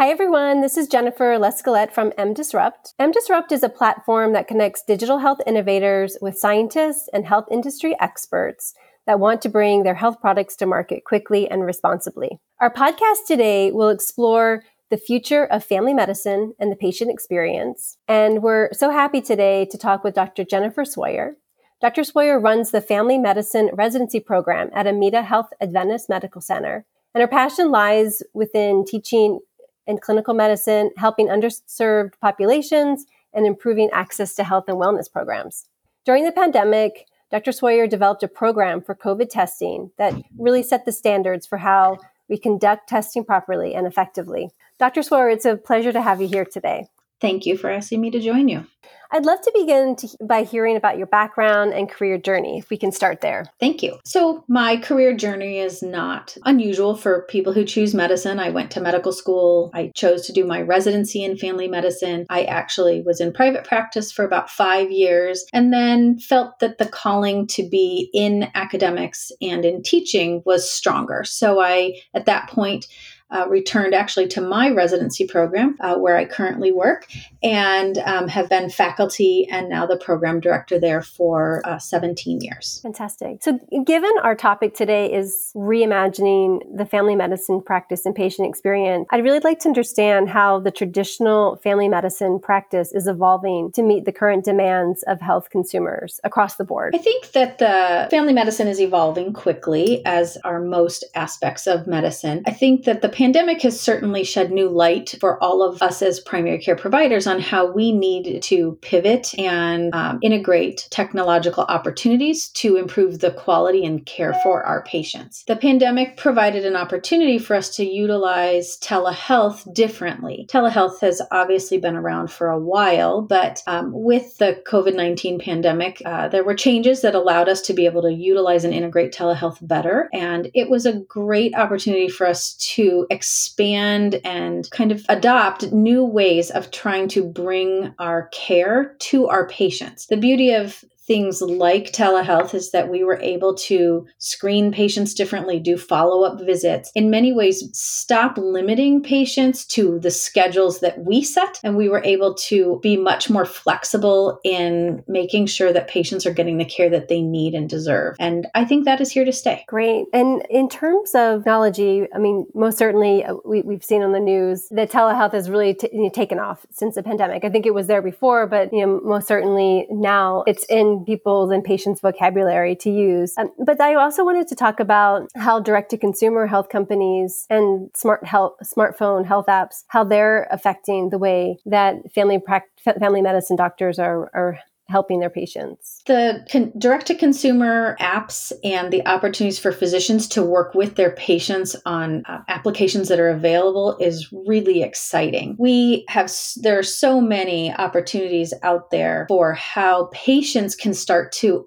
Hi, everyone. This is Jennifer Lescalette from MDisrupt. MDisrupt is a platform that connects digital health innovators with scientists and health industry experts that want to bring their health products to market quickly and responsibly. Our podcast today will explore the future of family medicine and the patient experience. And we're so happy today to talk with Dr. Jennifer Swire. Dr. Swire runs the Family Medicine Residency Program at Amita Health Adventist Medical Center. And her passion lies within teaching in clinical medicine, helping underserved populations, and improving access to health and wellness programs. During the pandemic, Dr. Swire developed a program for COVID testing that really set the standards for how we conduct testing properly and effectively. Dr. Swire, it's a pleasure to have you here today. Thank you for asking me to join you. I'd love to begin to, by hearing about your background and career journey, if we can start there. Thank you. So, my career journey is not unusual for people who choose medicine. I went to medical school. I chose to do my residency in family medicine. I actually was in private practice for about five years and then felt that the calling to be in academics and in teaching was stronger. So, I, at that point, uh, returned actually to my residency program uh, where I currently work and um, have been faculty and now the program director there for uh, 17 years. Fantastic. So, given our topic today is reimagining the family medicine practice and patient experience, I'd really like to understand how the traditional family medicine practice is evolving to meet the current demands of health consumers across the board. I think that the family medicine is evolving quickly, as are most aspects of medicine. I think that the pandemic has certainly shed new light for all of us as primary care providers on how we need to pivot and um, integrate technological opportunities to improve the quality and care for our patients. The pandemic provided an opportunity for us to utilize telehealth differently. Telehealth has obviously been around for a while, but um, with the COVID 19 pandemic, uh, there were changes that allowed us to be able to utilize and integrate telehealth better. And it was a great opportunity for us to expand and kind of adopt new ways of trying to bring our care to our patients. The beauty of things like telehealth is that we were able to screen patients differently, do follow up visits, in many ways, stop limiting patients to the schedules that we set. And we were able to be much more flexible in making sure that patients are getting the care that they need and deserve. And I think that is here to stay. Great. And in terms of technology, I mean, most certainly uh, we, have seen on the news that telehealth has really t- taken off since the pandemic. I think it was there before, but you know, most certainly now it's in people's and patients' vocabulary to use. Um, but I also wanted to talk about how direct to consumer health companies and smart health, smartphone health apps, how they're affecting the way that family practice family medicine doctors are, are helping their patients. The con- direct to consumer apps and the opportunities for physicians to work with their patients on uh, applications that are available is really exciting. We have, there are so many opportunities out there for how patients can start to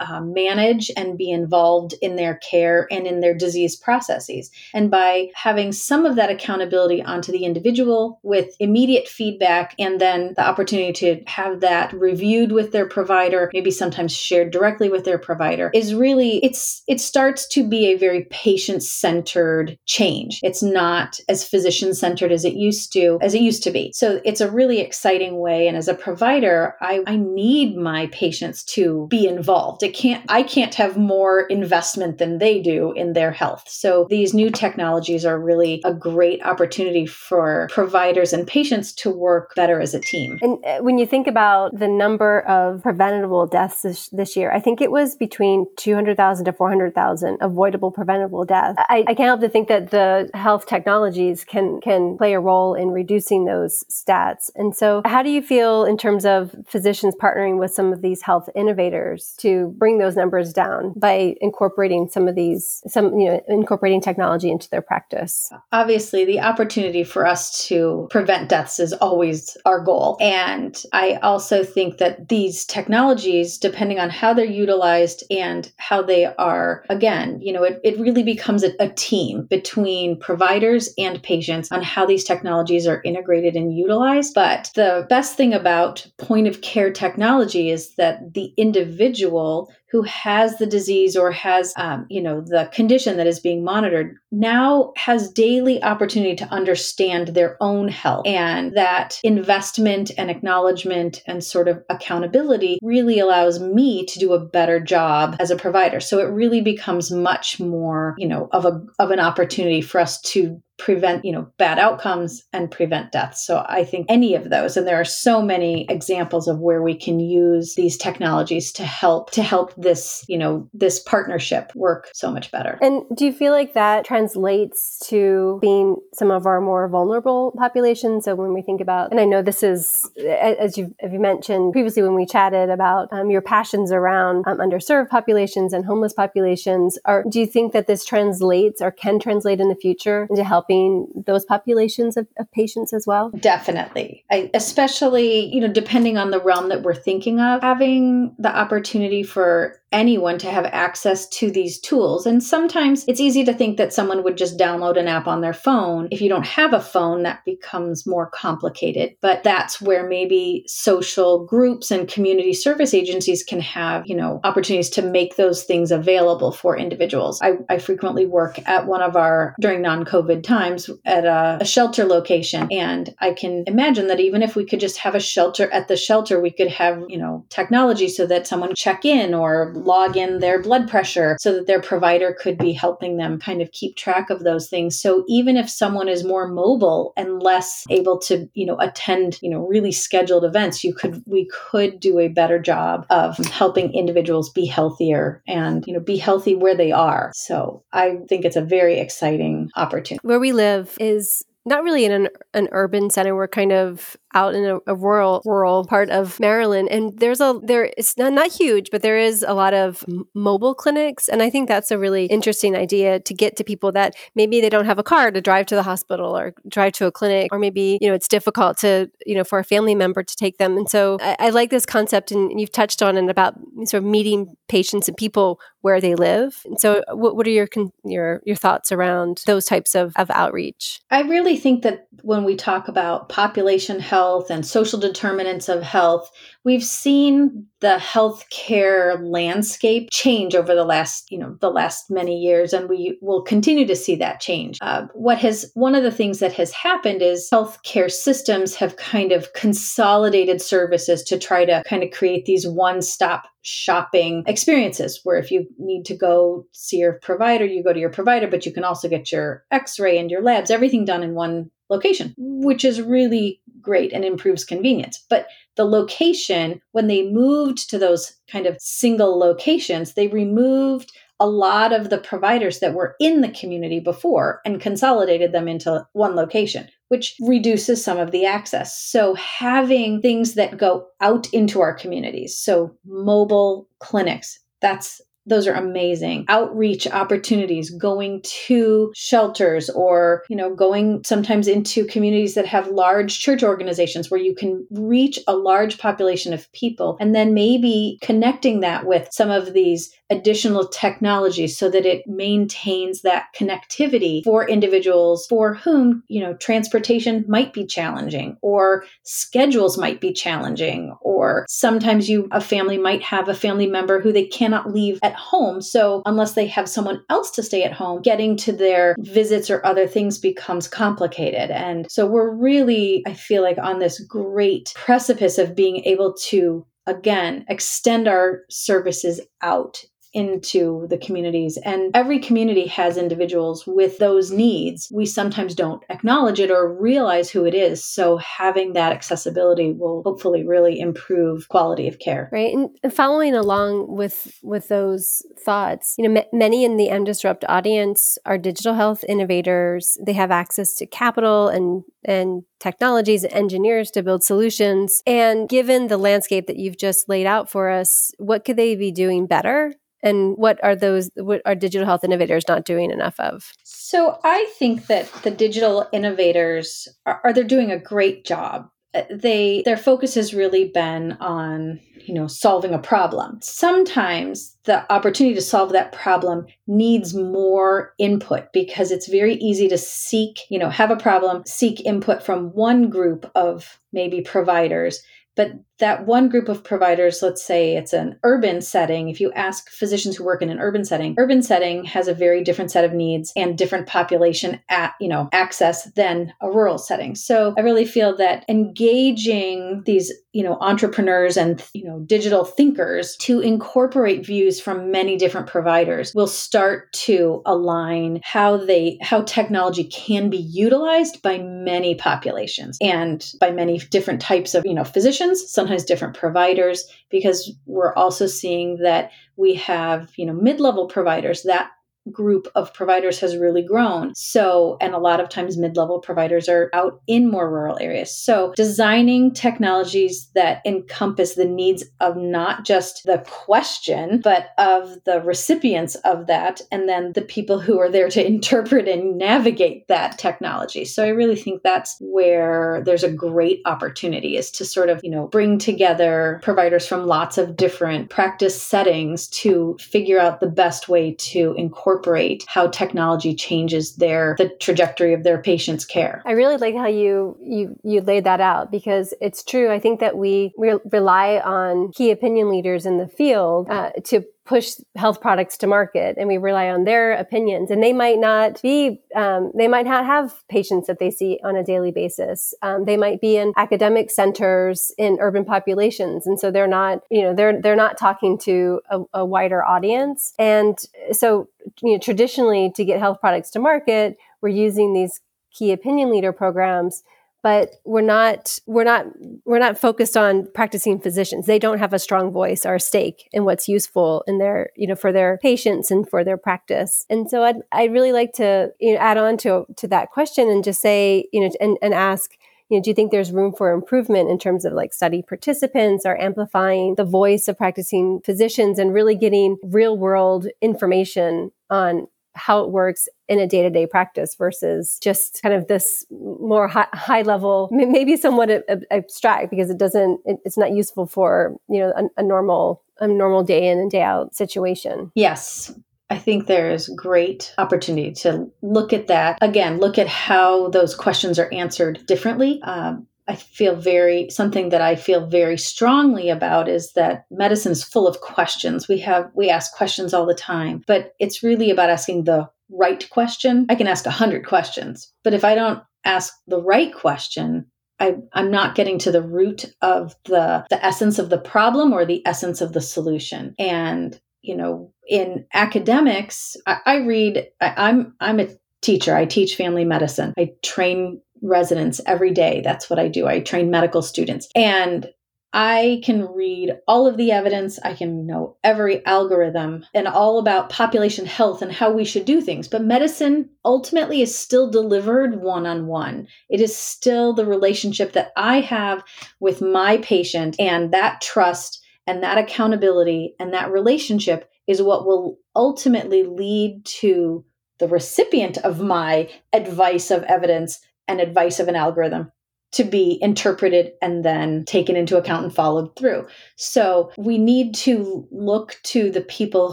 uh, manage and be involved in their care and in their disease processes. And by having some of that accountability onto the individual with immediate feedback and then the opportunity to have that reviewed with their provider, maybe sometimes shared directly with their provider, is really it's it starts to be a very patient-centered change. It's not as physician-centered as it used to, as it used to be. So it's a really exciting way. And as a provider, I, I need my patients to be involved involved. It can't I can't have more investment than they do in their health. So these new technologies are really a great opportunity for providers and patients to work better as a team. And uh, when you think about the number of preventable deaths this, this year, I think it was between 200,000 to 400,000 avoidable preventable deaths. I, I can't help to think that the health technologies can can play a role in reducing those stats. And so how do you feel in terms of physicians partnering with some of these health innovators to bring those numbers down by incorporating some of these, some, you know, incorporating technology into their practice. Obviously, the opportunity for us to prevent deaths is always our goal. And I also think that these technologies, depending on how they're utilized and how they are, again, you know, it, it really becomes a, a team between providers and patients on how these technologies are integrated and utilized. But the best thing about point of care technology is that the individual old who has the disease or has, um, you know, the condition that is being monitored now has daily opportunity to understand their own health. And that investment and acknowledgement and sort of accountability really allows me to do a better job as a provider. So it really becomes much more, you know, of a of an opportunity for us to prevent you know bad outcomes and prevent deaths so i think any of those and there are so many examples of where we can use these technologies to help to help this you know this partnership work so much better and do you feel like that translates to being some of our more vulnerable populations so when we think about and i know this is as you have you mentioned previously when we chatted about um, your passions around um, underserved populations and homeless populations are do you think that this translates or can translate in the future into helping those populations of, of patients as well? Definitely. I, especially, you know, depending on the realm that we're thinking of, having the opportunity for start anyone to have access to these tools. And sometimes it's easy to think that someone would just download an app on their phone. If you don't have a phone, that becomes more complicated. But that's where maybe social groups and community service agencies can have, you know, opportunities to make those things available for individuals. I, I frequently work at one of our, during non COVID times, at a, a shelter location. And I can imagine that even if we could just have a shelter at the shelter, we could have, you know, technology so that someone check in or log in their blood pressure so that their provider could be helping them kind of keep track of those things. So even if someone is more mobile and less able to, you know, attend, you know, really scheduled events, you could we could do a better job of helping individuals be healthier and, you know, be healthy where they are. So I think it's a very exciting opportunity. Where we live is not really in an, an urban center. We're kind of out in a, a, rural rural part of Maryland, and there's a there it's not not huge, but there is a lot of m- mobile clinics, and I think that's a really interesting idea to get to people that maybe they don't have a car to drive to the hospital or drive to a clinic, or maybe you know it's difficult to you know for a family member to take them, and so I, I like this concept, and you've touched on it about sort of meeting patients and people where they live. And so, what, what are your your your thoughts around those types of, of outreach? I really think that when we talk about population health health and social determinants of health, we've seen the healthcare landscape change over the last, you know, the last many years, and we will continue to see that change. Uh, what has one of the things that has happened is healthcare systems have kind of consolidated services to try to kind of create these one-stop shopping experiences where if you need to go see your provider, you go to your provider, but you can also get your x-ray and your labs, everything done in one location, which is really great and improves convenience. But the location, when they moved to those kind of single locations, they removed a lot of the providers that were in the community before and consolidated them into one location, which reduces some of the access. So, having things that go out into our communities, so mobile clinics, that's those are amazing. Outreach opportunities going to shelters or you know going sometimes into communities that have large church organizations where you can reach a large population of people and then maybe connecting that with some of these additional technologies so that it maintains that connectivity for individuals for whom you know transportation might be challenging or schedules might be challenging or sometimes you a family might have a family member who they cannot leave at home. So, unless they have someone else to stay at home, getting to their visits or other things becomes complicated. And so, we're really, I feel like, on this great precipice of being able to again extend our services out into the communities. And every community has individuals with those needs. We sometimes don't acknowledge it or realize who it is. So having that accessibility will hopefully really improve quality of care. Right. And following along with with those thoughts, you know, m- many in the MDisrupt audience are digital health innovators. They have access to capital and and technologies and engineers to build solutions. And given the landscape that you've just laid out for us, what could they be doing better and what are those what are digital health innovators not doing enough of? So i think that the digital innovators are, are they're doing a great job. Uh, they their focus has really been on you know solving a problem. Sometimes the opportunity to solve that problem needs more input because it's very easy to seek you know have a problem seek input from one group of maybe providers but that one group of providers, let's say it's an urban setting, if you ask physicians who work in an urban setting, urban setting has a very different set of needs and different population at, you know, access than a rural setting. So I really feel that engaging these, you know, entrepreneurs and, you know, digital thinkers to incorporate views from many different providers will start to align how they how technology can be utilized by many populations and by many different types of, you know, physicians, some sometimes different providers because we're also seeing that we have you know mid-level providers that group of providers has really grown. So, and a lot of times mid level providers are out in more rural areas. So, designing technologies that encompass the needs of not just the question, but of the recipients of that, and then the people who are there to interpret and navigate that technology. So, I really think that's where there's a great opportunity is to sort of, you know, bring together providers from lots of different practice settings to figure out the best way to incorporate incorporate how technology changes their the trajectory of their patients' care. I really like how you you you laid that out because it's true. I think that we we rely on key opinion leaders in the field uh, to push health products to market and we rely on their opinions. And they might not be um, they might not have patients that they see on a daily basis. Um, they might be in academic centers in urban populations. And so they're not you know they're they're not talking to a, a wider audience. And so you know traditionally to get health products to market we're using these key opinion leader programs but we're not we're not we're not focused on practicing physicians. They don't have a strong voice or a stake in what's useful in their you know for their patients and for their practice. And so i'd, I'd really like to you know add on to to that question and just say you know and, and ask you know, do you think there's room for improvement in terms of like study participants or amplifying the voice of practicing physicians and really getting real world information on how it works in a day-to-day practice versus just kind of this more high, high level maybe somewhat abstract because it doesn't it's not useful for you know a, a normal a normal day in and day out situation yes I think there is great opportunity to look at that again. Look at how those questions are answered differently. Um, I feel very something that I feel very strongly about is that medicine is full of questions. We have we ask questions all the time, but it's really about asking the right question. I can ask a hundred questions, but if I don't ask the right question, I, am not getting to the root of the the essence of the problem or the essence of the solution. And you know, in academics, I, I read. I, I'm I'm a teacher. I teach family medicine. I train residents every day. That's what I do. I train medical students. And I can read all of the evidence. I can know every algorithm and all about population health and how we should do things. But medicine ultimately is still delivered one on one. It is still the relationship that I have with my patient, and that trust and that accountability and that relationship is what will ultimately lead to the recipient of my advice of evidence and advice of an algorithm to be interpreted and then taken into account and followed through. So we need to look to the people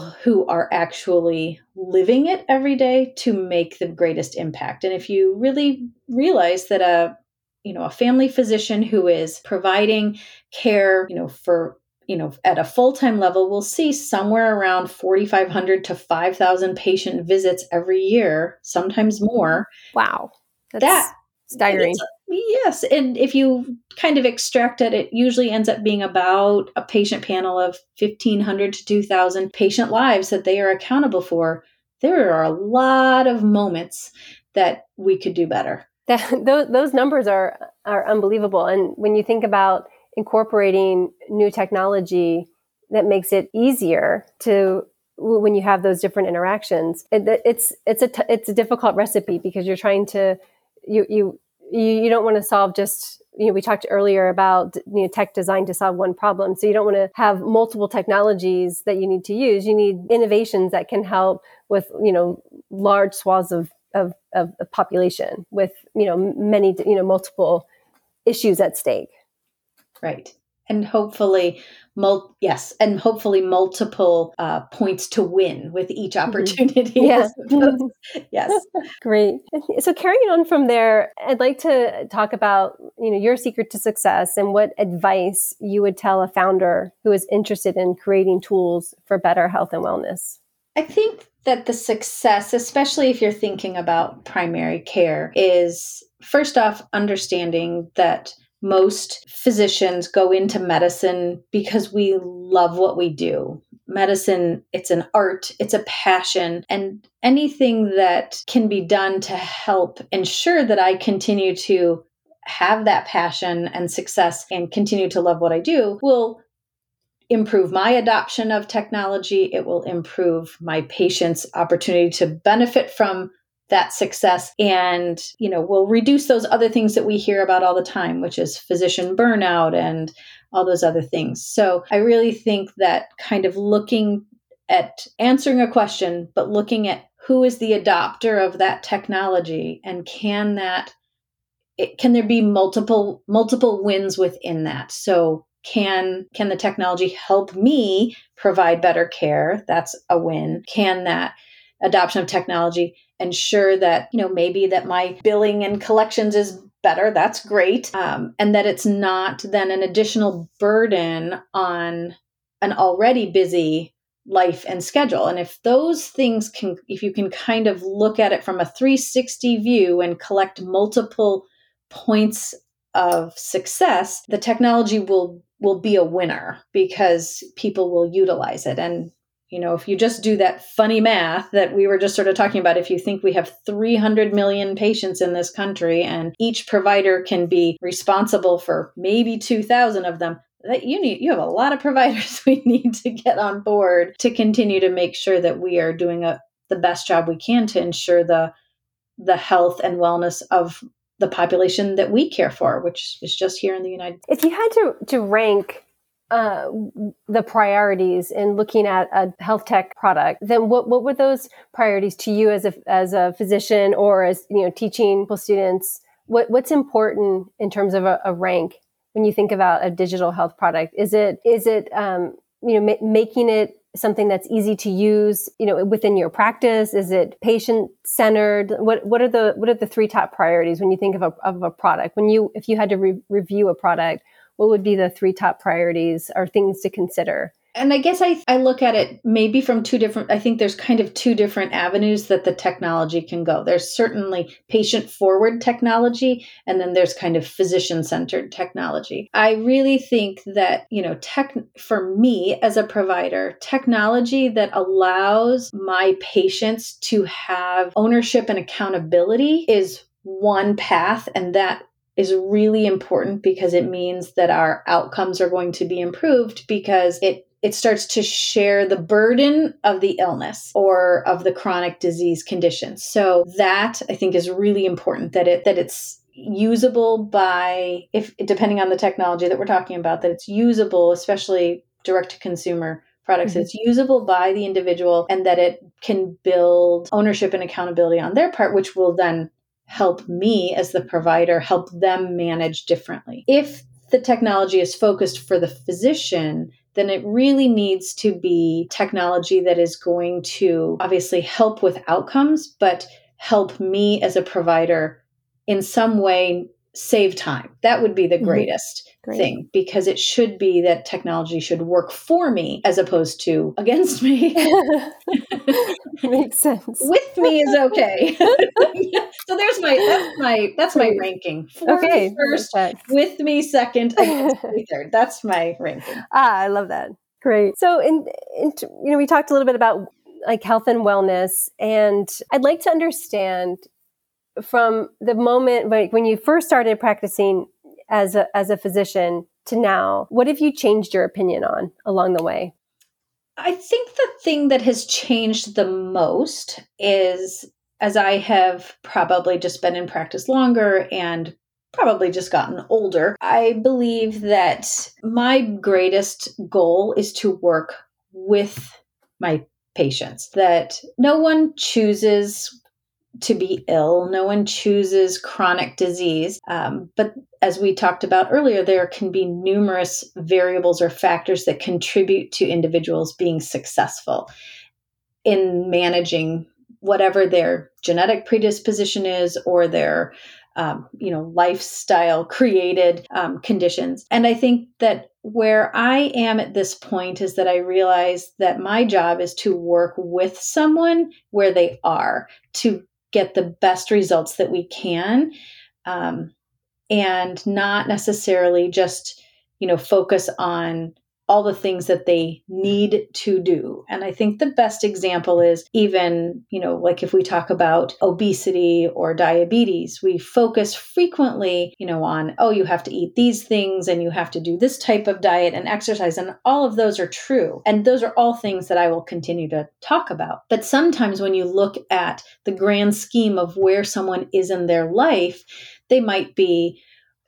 who are actually living it every day to make the greatest impact. And if you really realize that a you know a family physician who is providing care, you know, for you know at a full-time level will see somewhere around 4500 to 5000 patient visits every year sometimes more wow That's that staggering. Yes. And if you kind of extract it, it usually ends up being about a patient panel of 1,500 to 2,000 patient lives that they are accountable for. There are a lot of moments that we could do better. That, those, those numbers are, are unbelievable. And when you think about incorporating new technology that makes it easier to when you have those different interactions it, it's it's a t- it's a difficult recipe because you're trying to you you you, don't want to solve just you know we talked earlier about you know tech design to solve one problem. So you don't want to have multiple technologies that you need to use. You need innovations that can help with you know large swaths of of, of the population with you know many you know multiple issues at stake. Right and hopefully mul- yes and hopefully multiple uh, points to win with each mm-hmm. opportunity yeah. Yes. Great. So carrying on from there i'd like to talk about you know your secret to success and what advice you would tell a founder who is interested in creating tools for better health and wellness. I think that the success especially if you're thinking about primary care is first off understanding that most physicians go into medicine because we love what we do. Medicine, it's an art, it's a passion, and anything that can be done to help ensure that I continue to have that passion and success and continue to love what I do will improve my adoption of technology. It will improve my patients' opportunity to benefit from that success and you know will reduce those other things that we hear about all the time which is physician burnout and all those other things. So i really think that kind of looking at answering a question but looking at who is the adopter of that technology and can that it, can there be multiple multiple wins within that? So can can the technology help me provide better care? That's a win. Can that adoption of technology ensure that you know maybe that my billing and collections is better that's great um, and that it's not then an additional burden on an already busy life and schedule. And if those things can if you can kind of look at it from a 360 view and collect multiple points of success the technology will will be a winner because people will utilize it. And you know, if you just do that funny math that we were just sort of talking about, if you think we have 300 million patients in this country and each provider can be responsible for maybe 2,000 of them, that you need you have a lot of providers we need to get on board to continue to make sure that we are doing a, the best job we can to ensure the the health and wellness of the population that we care for, which is just here in the United States. If you had to to rank uh, the priorities in looking at a health tech product, then what, what were those priorities to you as a, as a physician or as, you know, teaching students? What, what's important in terms of a, a rank when you think about a digital health product? Is it, is it, um, you know, ma- making it something that's easy to use you know within your practice is it patient centered what what are the what are the three top priorities when you think of a, of a product when you if you had to re- review a product what would be the three top priorities or things to consider? And I guess I, I look at it maybe from two different, I think there's kind of two different avenues that the technology can go. There's certainly patient forward technology, and then there's kind of physician centered technology. I really think that, you know, tech, for me as a provider, technology that allows my patients to have ownership and accountability is one path, and that is really important because it means that our outcomes are going to be improved because it it starts to share the burden of the illness or of the chronic disease condition. So that I think is really important that it that it's usable by if depending on the technology that we're talking about that it's usable especially direct to consumer products mm-hmm. it's usable by the individual and that it can build ownership and accountability on their part which will then help me as the provider help them manage differently. If the technology is focused for the physician, then it really needs to be technology that is going to obviously help with outcomes, but help me as a provider in some way save time. That would be the mm-hmm. greatest mm-hmm. thing because it should be that technology should work for me as opposed to against me. Makes sense. With me is okay. so there's my that's my that's my ranking. For okay, first, with me second, against me third. That's my ranking. Ah, I love that. Great. So in, in you know we talked a little bit about like health and wellness and I'd like to understand from the moment like when you first started practicing as a as a physician to now what have you changed your opinion on along the way? I think the thing that has changed the most is as i have probably just been in practice longer and probably just gotten older i believe that my greatest goal is to work with my patients that no one chooses to be ill. No one chooses chronic disease. Um, but as we talked about earlier, there can be numerous variables or factors that contribute to individuals being successful in managing whatever their genetic predisposition is or their um, you know lifestyle created um, conditions and i think that where i am at this point is that i realize that my job is to work with someone where they are to get the best results that we can um, and not necessarily just you know focus on all the things that they need to do. And I think the best example is even, you know, like if we talk about obesity or diabetes, we focus frequently, you know, on, oh, you have to eat these things and you have to do this type of diet and exercise. And all of those are true. And those are all things that I will continue to talk about. But sometimes when you look at the grand scheme of where someone is in their life, they might be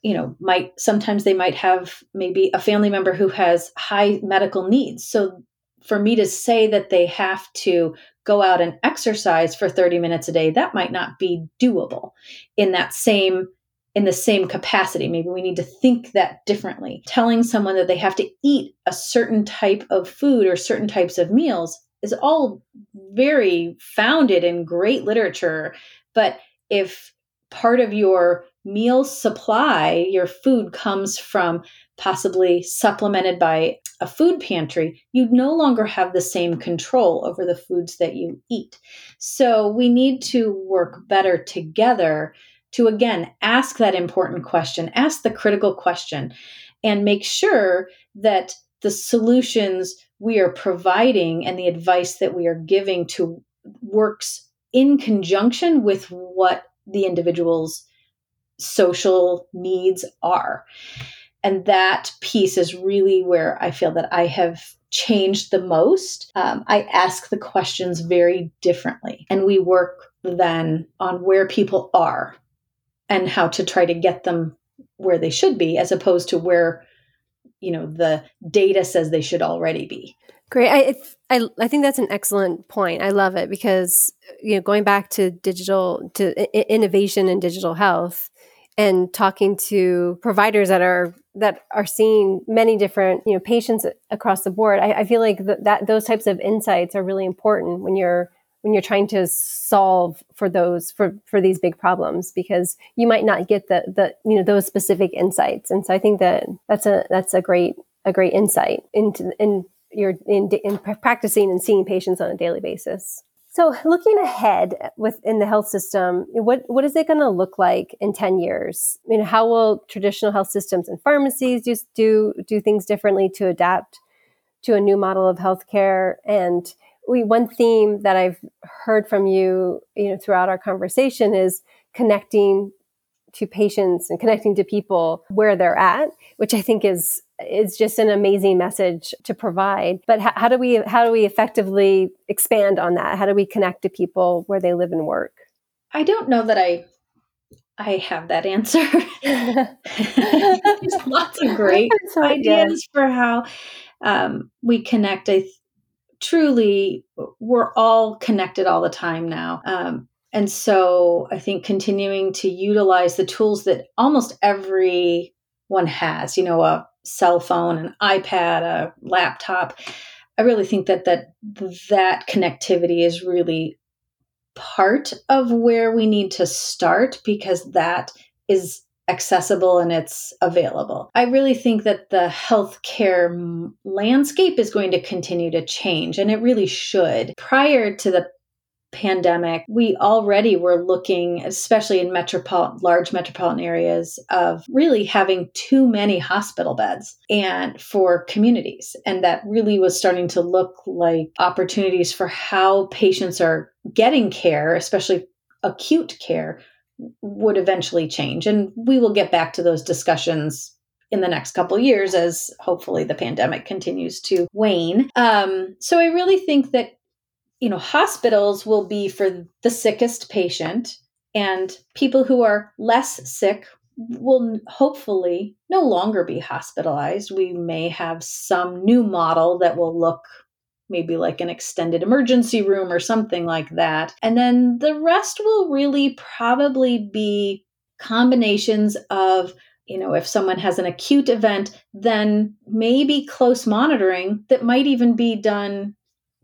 you know might sometimes they might have maybe a family member who has high medical needs. So for me to say that they have to go out and exercise for 30 minutes a day that might not be doable in that same in the same capacity. Maybe we need to think that differently. Telling someone that they have to eat a certain type of food or certain types of meals is all very founded in great literature. But if part of your meal supply, your food comes from possibly supplemented by a food pantry, you no longer have the same control over the foods that you eat. So we need to work better together to again ask that important question, ask the critical question, and make sure that the solutions we are providing and the advice that we are giving to works in conjunction with what the individual's social needs are. And that piece is really where I feel that I have changed the most. Um, I ask the questions very differently, and we work then on where people are and how to try to get them where they should be, as opposed to where you know the data says they should already be. Great. I, I, I think that's an excellent point. I love it because, you know, going back to digital, to I- innovation in digital health and talking to providers that are, that are seeing many different, you know, patients across the board, I, I feel like th- that those types of insights are really important when you're, when you're trying to solve for those, for, for these big problems, because you might not get the, the, you know, those specific insights. And so I think that that's a, that's a great, a great insight into, in, you're in, in practicing and seeing patients on a daily basis. So, looking ahead within the health system, what what is it going to look like in ten years? I mean, how will traditional health systems and pharmacies just do do things differently to adapt to a new model of healthcare? And we one theme that I've heard from you, you know, throughout our conversation is connecting to patients and connecting to people where they're at, which I think is is just an amazing message to provide. But how, how do we how do we effectively expand on that? How do we connect to people where they live and work? I don't know that I I have that answer. There's lots of great ideas for how um, we connect. I th- truly, we're all connected all the time now. Um, and so I think continuing to utilize the tools that almost everyone has, you know, a cell phone, an iPad, a laptop. I really think that that that connectivity is really part of where we need to start because that is accessible and it's available. I really think that the healthcare landscape is going to continue to change and it really should. Prior to the pandemic, we already were looking, especially in metropolitan, large metropolitan areas, of really having too many hospital beds and for communities. And that really was starting to look like opportunities for how patients are getting care, especially acute care, would eventually change. And we will get back to those discussions in the next couple years as hopefully the pandemic continues to wane. Um, so I really think that you know, hospitals will be for the sickest patient, and people who are less sick will hopefully no longer be hospitalized. We may have some new model that will look maybe like an extended emergency room or something like that. And then the rest will really probably be combinations of you know, if someone has an acute event, then maybe close monitoring that might even be done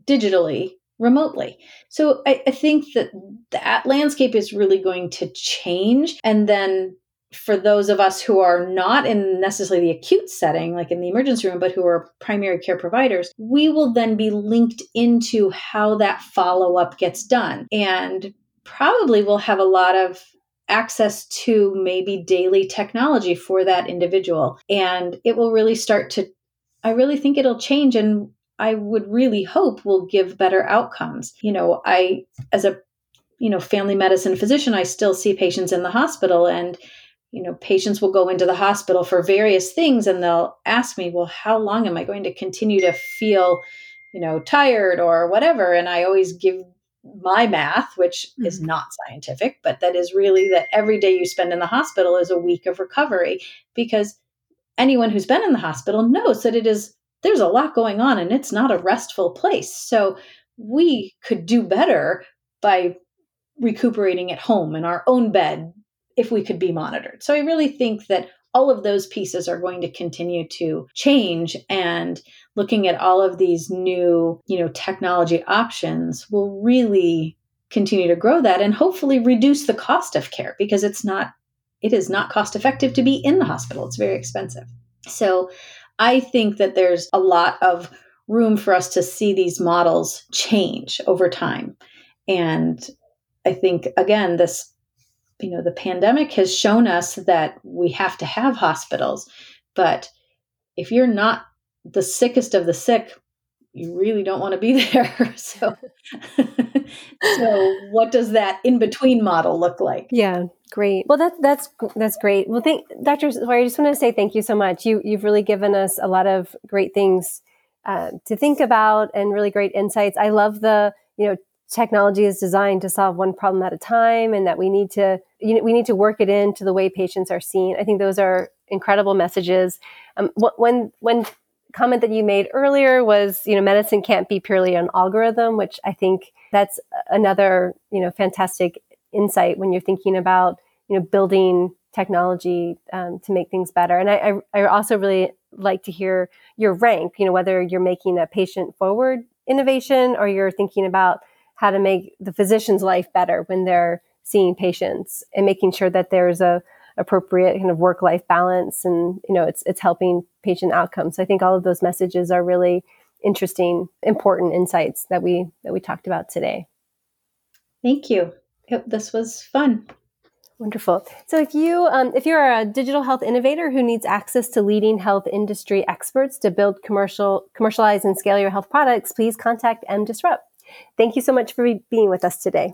digitally, remotely. So I, I, think that that landscape is really going to change. And then for those of us who are not in necessarily the acute setting, like in the emergency room, but who are primary care providers, we will then be linked into how that follow up gets done. And probably we'll have a lot of access to maybe daily technology for that individual. And it will really start to, I really think it'll change and I would really hope will give better outcomes. You know, I, as a, you know, family medicine physician, I still see patients in the hospital and, you know, patients will go into the hospital for various things and they'll ask me, well, how long am I going to continue to feel, you know, tired or whatever? And I always give my math, which mm-hmm. is not scientific, but that is really that every day you spend in the hospital is a week of recovery because anyone who's been in the hospital knows that it is there's a lot going on and it's not a restful place. So we could do better by recuperating at home in our own bed if we could be monitored. So I really think that all of those pieces are going to continue to change and looking at all of these new, you know, technology options will really continue to grow that and hopefully reduce the cost of care because it's not it is not cost effective to be in the hospital. It's very expensive. So I think that there's a lot of room for us to see these models change over time. And I think again this you know the pandemic has shown us that we have to have hospitals, but if you're not the sickest of the sick, you really don't want to be there. so, so what does that in between model look like? Yeah, great. Well, that's that's that's great. Well, thank Dr. Sorry, I just want to say thank you so much. You you've really given us a lot of great things uh, to think about and really great insights. I love the you know technology is designed to solve one problem at a time, and that we need to you know, we need to work it into the way patients are seen. I think those are incredible messages. Um, when when comment that you made earlier was, you know, medicine can't be purely an algorithm, which I think that's another, you know, fantastic insight when you're thinking about, you know, building technology um, to make things better. And I, I, I also really like to hear your rank, you know, whether you're making a patient forward innovation or you're thinking about how to make the physician's life better when they're seeing patients and making sure that there's a appropriate kind of work life balance and you know it's it's helping patient outcomes. So i think all of those messages are really interesting important insights that we that we talked about today. Thank you yep, this was fun Wonderful. So, if you um, if you're a digital health innovator who needs access to leading health industry experts to build commercial, commercialize, and scale your health products, please contact MDisrupt. Thank you so much for being with us today.